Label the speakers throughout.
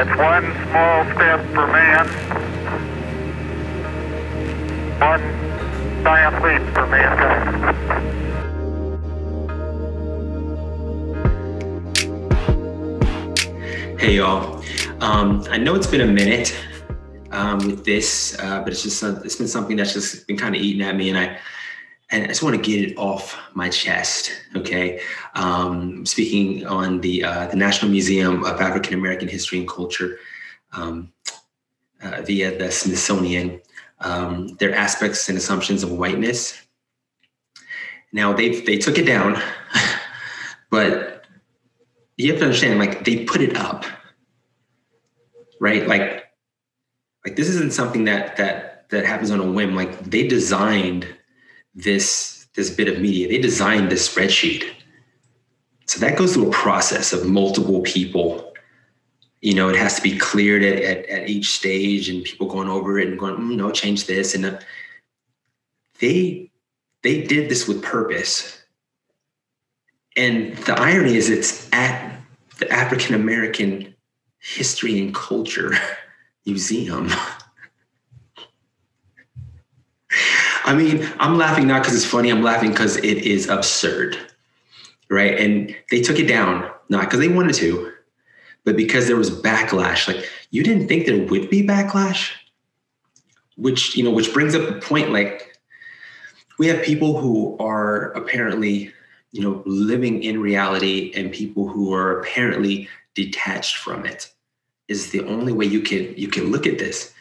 Speaker 1: It's one small step for man, one giant leap for mankind.
Speaker 2: Hey y'all, um, I know it's been a minute um, with this, uh, but it's just it's been something that's just been kind of eating at me, and I and I just want to get it off my chest. Okay, um, speaking on the uh, the National Museum of African American History and Culture um, uh, via the Smithsonian, um, their aspects and assumptions of whiteness. Now they they took it down, but you have to understand, like they put it up, right? Like, like this isn't something that that that happens on a whim. Like they designed this this bit of media. They designed this spreadsheet. So that goes through a process of multiple people. You know, it has to be cleared at, at, at each stage, and people going over it and going, mm, no, change this. And uh, they they did this with purpose. And the irony is, it's at the African American History and Culture Museum. I mean, I'm laughing not because it's funny, I'm laughing because it is absurd, right? And they took it down, not because they wanted to, but because there was backlash. Like, you didn't think there would be backlash? Which, you know, which brings up the point like, we have people who are apparently you know living in reality and people who are apparently detached from it is the only way you can you can look at this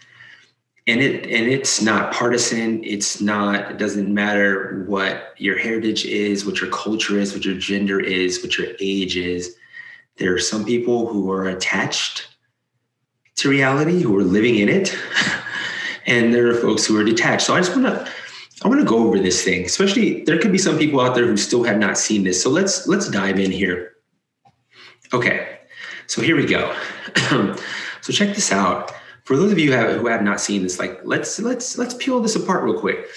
Speaker 2: and it and it's not partisan it's not it doesn't matter what your heritage is what your culture is what your gender is what your age is there are some people who are attached to reality who are living in it and there are folks who are detached so i just want to I want to go over this thing, especially there could be some people out there who still have not seen this. So let's let's dive in here. Okay, so here we go. so check this out. For those of you who have, not seen this, like let's let's let's peel this apart real quick.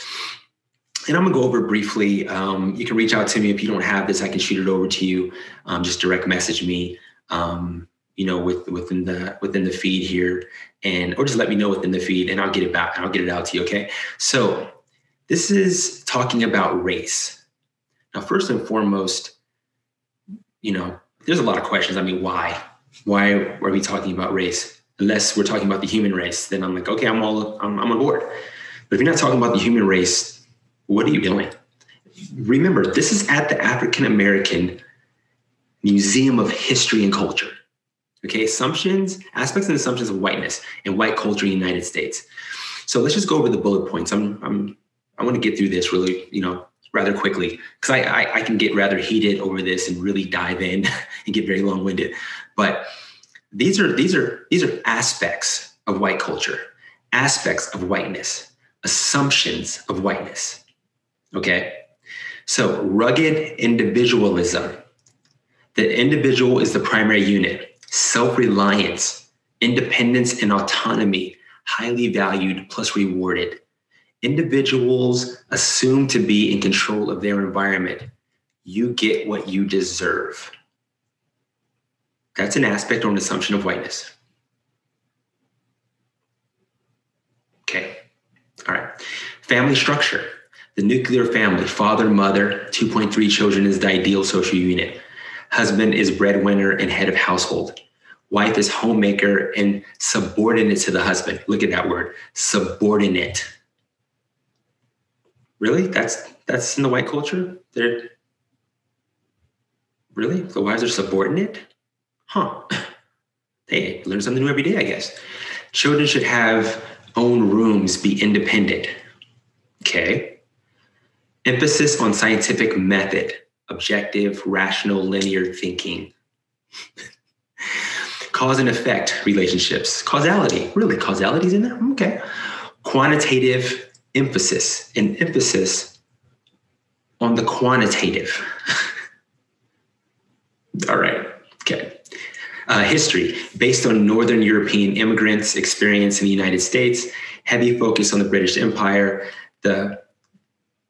Speaker 2: And I'm gonna go over briefly. Um, you can reach out to me if you don't have this. I can shoot it over to you. Um, just direct message me. Um, you know, with within the within the feed here, and or just let me know within the feed, and I'll get it back. I'll get it out to you. Okay. So this is talking about race. Now, first and foremost, you know, there's a lot of questions. I mean, why? Why are we talking about race? Unless we're talking about the human race, then I'm like, okay, I'm all, I'm, I'm on board. But if you're not talking about the human race, what are you doing? Remember, this is at the African American Museum of History and Culture. Okay, assumptions, aspects and assumptions of whiteness and white culture in the United States. So let's just go over the bullet points. I'm, I'm I want to get through this really, you know, rather quickly because I, I, I can get rather heated over this and really dive in and get very long winded. But these are these are these are aspects of white culture, aspects of whiteness, assumptions of whiteness. Okay, so rugged individualism. The individual is the primary unit. Self-reliance, independence, and autonomy, highly valued plus rewarded individuals assume to be in control of their environment. You get what you deserve. That's an aspect or an assumption of whiteness. Okay. All right. Family structure. The nuclear family, father, mother, 2.3 children is the ideal social unit. Husband is breadwinner and head of household. Wife is homemaker and subordinate to the husband. Look at that word subordinate really that's that's in the white culture they're really the wives are subordinate huh. Hey learn something new every day i guess. Children should have own rooms be independent. Okay. Emphasis on scientific method objective rational linear thinking. Cause and effect relationships. Causality. Really causality's in there? Okay. Quantitative emphasis. And emphasis on the quantitative. All right. Uh, history based on Northern European immigrants' experience in the United States, heavy focus on the British Empire, the,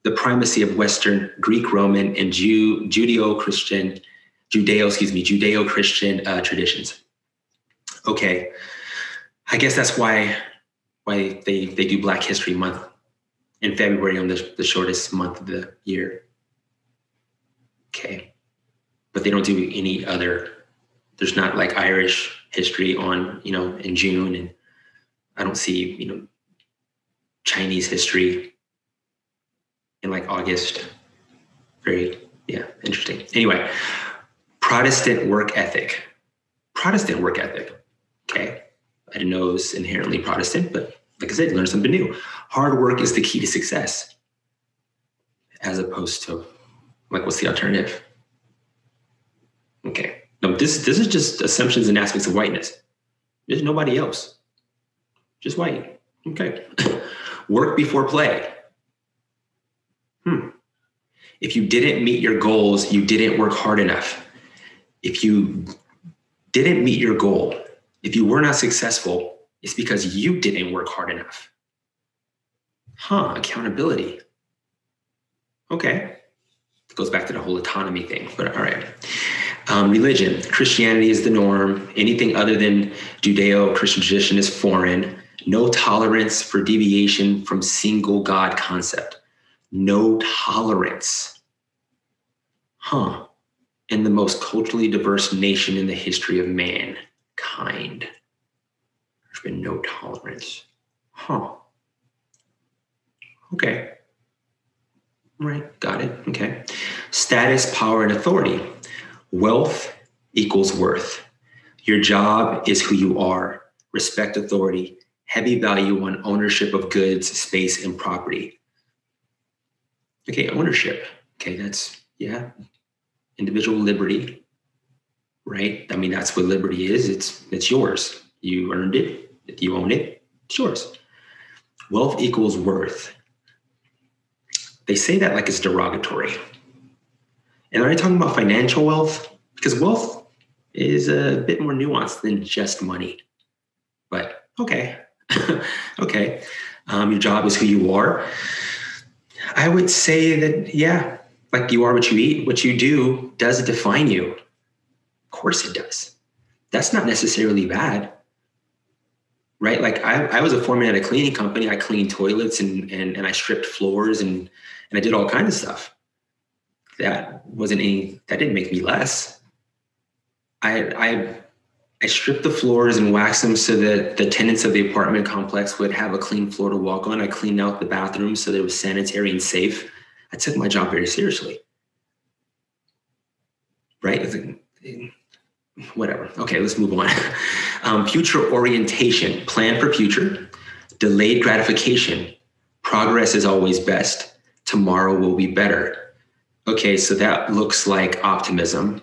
Speaker 2: the primacy of Western Greek, Roman, and Jew, Judeo Christian, Judeo, excuse me, Judeo Christian uh, traditions. Okay. I guess that's why why they they do Black History Month in February on the, the shortest month of the year. Okay. But they don't do any other there's not like Irish history on, you know, in June and I don't see, you know, Chinese history in like August. Very, yeah, interesting. Anyway, Protestant work ethic. Protestant work ethic. Okay. I didn't know it was inherently Protestant, but like I said, learn something new. Hard work is the key to success, as opposed to like, what's the alternative? Okay. No, this this is just assumptions and aspects of whiteness. There's nobody else. Just white. Okay. work before play. Hmm. If you didn't meet your goals, you didn't work hard enough. If you didn't meet your goal, if you were not successful, it's because you didn't work hard enough. Huh, accountability. Okay. It goes back to the whole autonomy thing, but all right. Um, religion, Christianity is the norm. Anything other than Judeo Christian tradition is foreign. No tolerance for deviation from single God concept. No tolerance. Huh. In the most culturally diverse nation in the history of mankind. There's been no tolerance. Huh. Okay. Right, got it. Okay. Status, power, and authority. Wealth equals worth. Your job is who you are. Respect authority. Heavy value on ownership of goods, space, and property. Okay, ownership. Okay, that's, yeah, individual liberty, right? I mean, that's what liberty is. It's it's yours. You earned it. If you own it, it's yours. Wealth equals worth. They say that like it's derogatory. And are you talking about financial wealth? Because wealth is a bit more nuanced than just money. But okay, okay. Um, your job is who you are. I would say that, yeah, like you are what you eat, what you do does define you. Of course it does. That's not necessarily bad. Right? Like I, I was a foreman at a cleaning company. I cleaned toilets and, and, and I stripped floors and, and I did all kinds of stuff that wasn't any that didn't make me less. I I I stripped the floors and waxed them so that the tenants of the apartment complex would have a clean floor to walk on. I cleaned out the bathrooms so that it was sanitary and safe. I took my job very seriously. Right? Whatever. Okay, let's move on. Um, future orientation, plan for future, delayed gratification. Progress is always best. Tomorrow will be better okay, so that looks like optimism.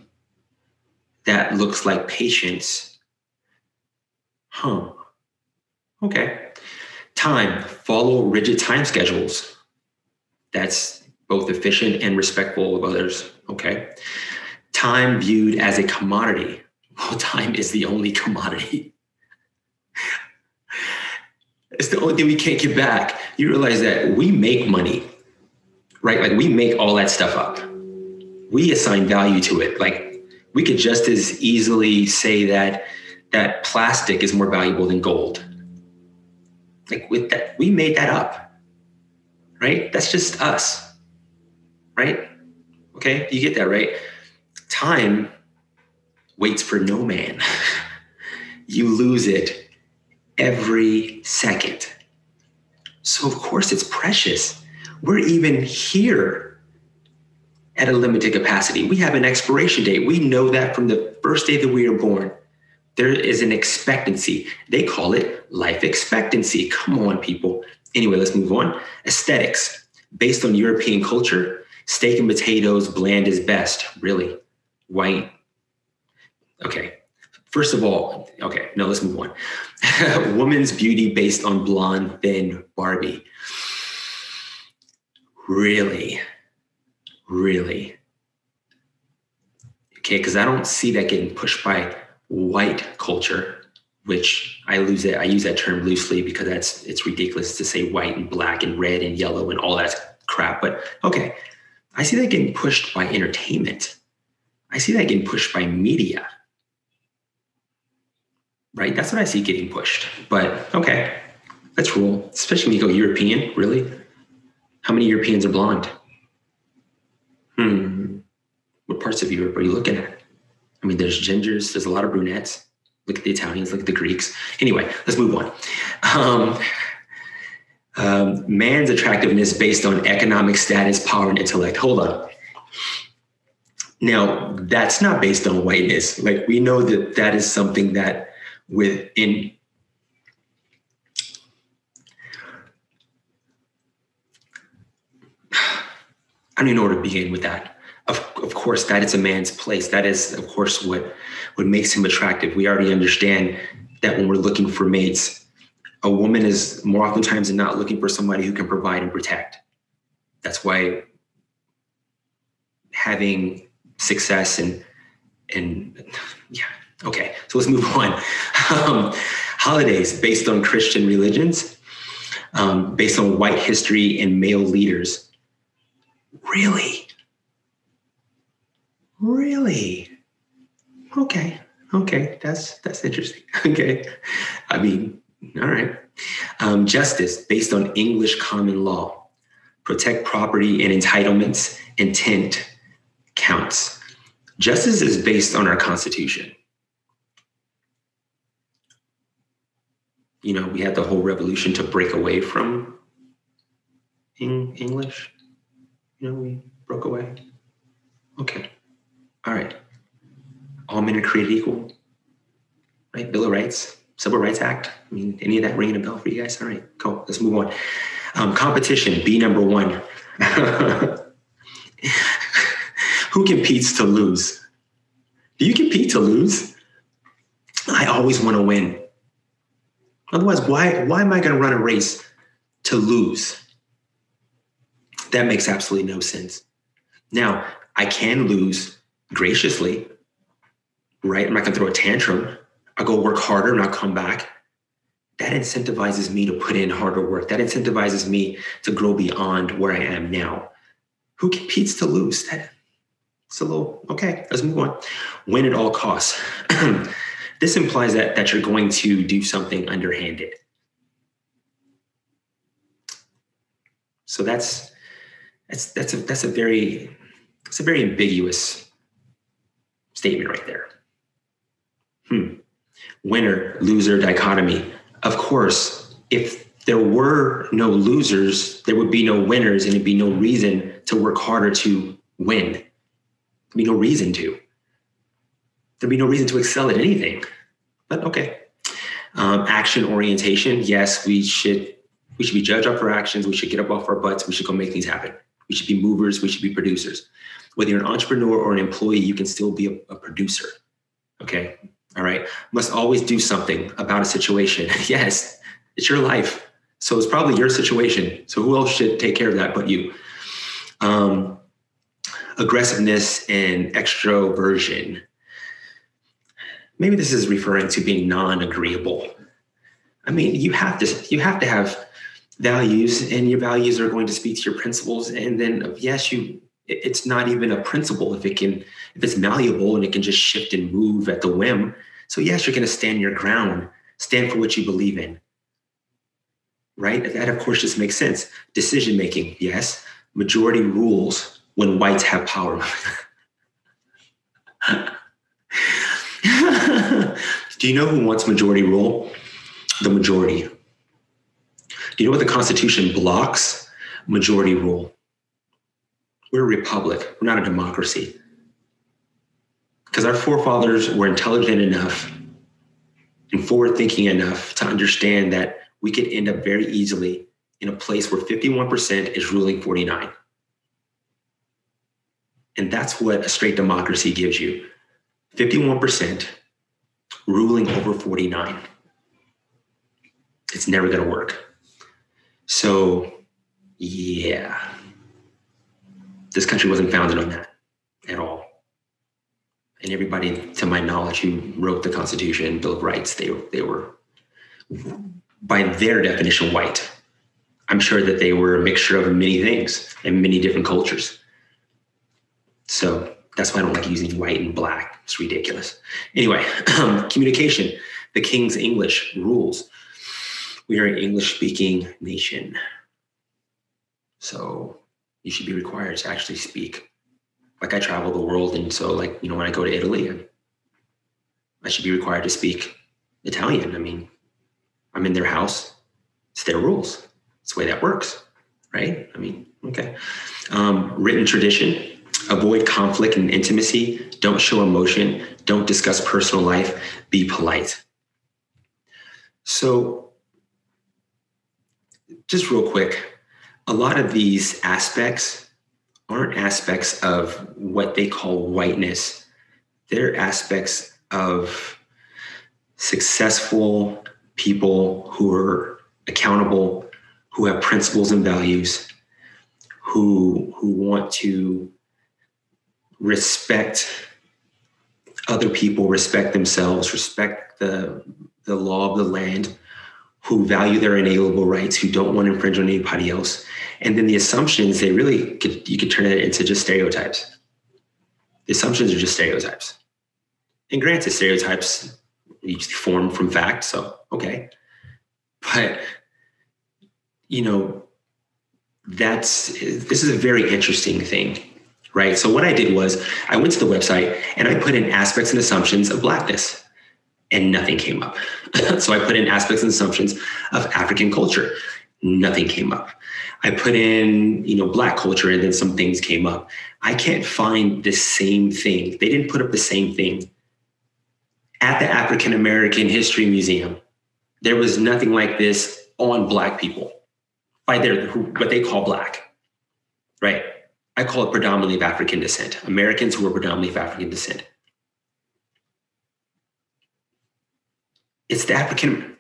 Speaker 2: That looks like patience. Huh. Okay. Time, follow rigid time schedules. That's both efficient and respectful of others. Okay. Time viewed as a commodity. Well, time is the only commodity. it's the only thing we can't get back. You realize that we make money right? Like we make all that stuff up. We assign value to it. Like we could just as easily say that that plastic is more valuable than gold. Like with that, we made that up, right? That's just us, right? Okay, you get that, right? Time waits for no man. you lose it every second. So, of course, it's precious we're even here at a limited capacity. We have an expiration date. We know that from the first day that we are born. There is an expectancy. They call it life expectancy. Come on, people. Anyway, let's move on. Aesthetics. Based on European culture, steak and potatoes, bland is best. Really? White. Okay. First of all, okay, no, let's move on. Woman's beauty based on blonde, thin Barbie really, really. Okay, because I don't see that getting pushed by white culture, which I lose it. I use that term loosely because that's it's ridiculous to say white and black and red and yellow and all that crap. But okay, I see that getting pushed by entertainment. I see that getting pushed by media. right? That's what I see getting pushed. But okay, let's. Especially when you go European, really. How many Europeans are blonde? Hmm. What parts of Europe are you looking at? I mean, there's gingers, there's a lot of brunettes. Look at the Italians, look at the Greeks. Anyway, let's move on. Um, um, man's attractiveness based on economic status, power, and intellect. Hold on. Now, that's not based on whiteness. Like we know that that is something that within don't even know where to begin with that. Of, of course, that is a man's place. That is, of course, what what makes him attractive. We already understand that when we're looking for mates, a woman is more oftentimes not looking for somebody who can provide and protect. That's why having success and and yeah okay so let's move on um, holidays based on christian religions um, based on white history and male leaders really really okay okay that's that's interesting okay i mean all right um, justice based on english common law protect property and entitlements intent counts. Justice is based on our Constitution. You know, we had the whole revolution to break away from English. You know, we broke away. Okay. All right. All men are created equal. Right? Bill of Rights, Civil Rights Act. I mean, any of that ringing a bell for you guys? All right, cool. Let's move on. Um, competition, B number one. who competes to lose? Do you compete to lose? I always want to win. Otherwise, why, why am I going to run a race to lose? That makes absolutely no sense. Now, I can lose graciously, right? I'm not going to throw a tantrum. I'll go work harder and I'll come back. That incentivizes me to put in harder work. That incentivizes me to grow beyond where I am now. Who competes to lose? That, it's a little okay. Let's move on. Win at all costs. this implies that that you're going to do something underhanded. So that's that's that's a that's a very it's a very ambiguous statement right there. Hmm. Winner loser dichotomy. Of course, if there were no losers, there would be no winners, and it'd be no reason to work harder to win. There'd be no reason to. There'd be no reason to excel at anything. But okay. Um, action orientation. Yes, we should we should be judged off our actions. We should get up off our butts. We should go make things happen. We should be movers. We should be producers. Whether you're an entrepreneur or an employee, you can still be a, a producer. Okay. All right. Must always do something about a situation. yes, it's your life. So it's probably your situation. So who else should take care of that but you? Um, aggressiveness and extroversion. Maybe this is referring to being non-agreeable. I mean, you have to you have to have values, and your values are going to speak to your principles. And then, yes, you it's not even a principle if it can if it's malleable and it can just shift and move at the whim. So yes, you're going to stand your ground, stand for what you believe in. Right? That of course just makes sense. Decision making, yes. Majority rules, when whites have power. Do you know who wants majority rule? The majority. You know what the Constitution blocks? Majority rule. We're a republic, we're not a democracy. Because our forefathers were intelligent enough and forward thinking enough to understand that we could end up very easily in a place where 51% is ruling 49. And that's what a straight democracy gives you 51% ruling over 49. It's never going to work. So, yeah, this country wasn't founded on that at all. And everybody, to my knowledge, who wrote the Constitution, Bill of Rights, they, they were, by their definition, white. I'm sure that they were a mixture of many things and many different cultures. So that's why I don't like using white and black. It's ridiculous. Anyway, communication the King's English rules. We are an English speaking nation. So you should be required to actually speak. Like I travel the world, and so like you know when I go to Italy, I, should be required to speak Italian. I mean, I'm in their house. It's their rules. It's the way that works, right? I mean, okay. Um, written tradition. Avoid conflict and intimacy. Don't show emotion. Don't discuss personal life. Be polite. So, just real quick, a lot of these aspects aren't aspects of what they call whiteness. They're aspects of successful people who are accountable, who have principles and values, who who want to respect other people, respect themselves, respect the the law of the land, who value their inalienable rights, who don't want to infringe on anybody else. And then the assumptions, they really could you could turn it into just stereotypes. The assumptions are just stereotypes. And granted, stereotypes form from fact, so okay. But you know, that's this is a very interesting thing, right? So what I did was I went to the website and I put in aspects and assumptions of blackness and nothing came up. so I put in aspects and assumptions of African culture. Nothing came up. I put in, you know, black culture and then some things came up. I can't find the same thing. They didn't put up the same thing at the African American History Museum. There was nothing like this on black people by their what they call black, right? I call it predominantly of African descent. Americans who are predominantly of African descent. It's the African.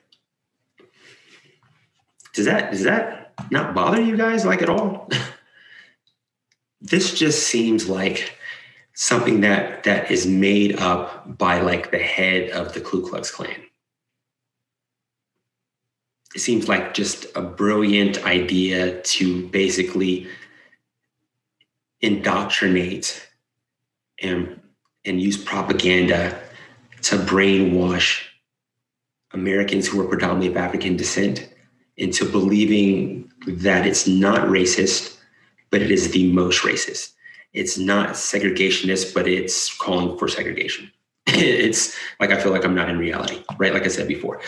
Speaker 2: Does that does that not bother you guys like at all? this just seems like something that that is made up by like the head of the Ku Klux Klan it seems like just a brilliant idea to basically indoctrinate and and use propaganda to brainwash Americans who are predominantly of African descent into believing that it's not racist, but it is the most racist. It's not segregationist, but it's calling for segregation. it's like I feel like I'm not in reality, right? Like I said before.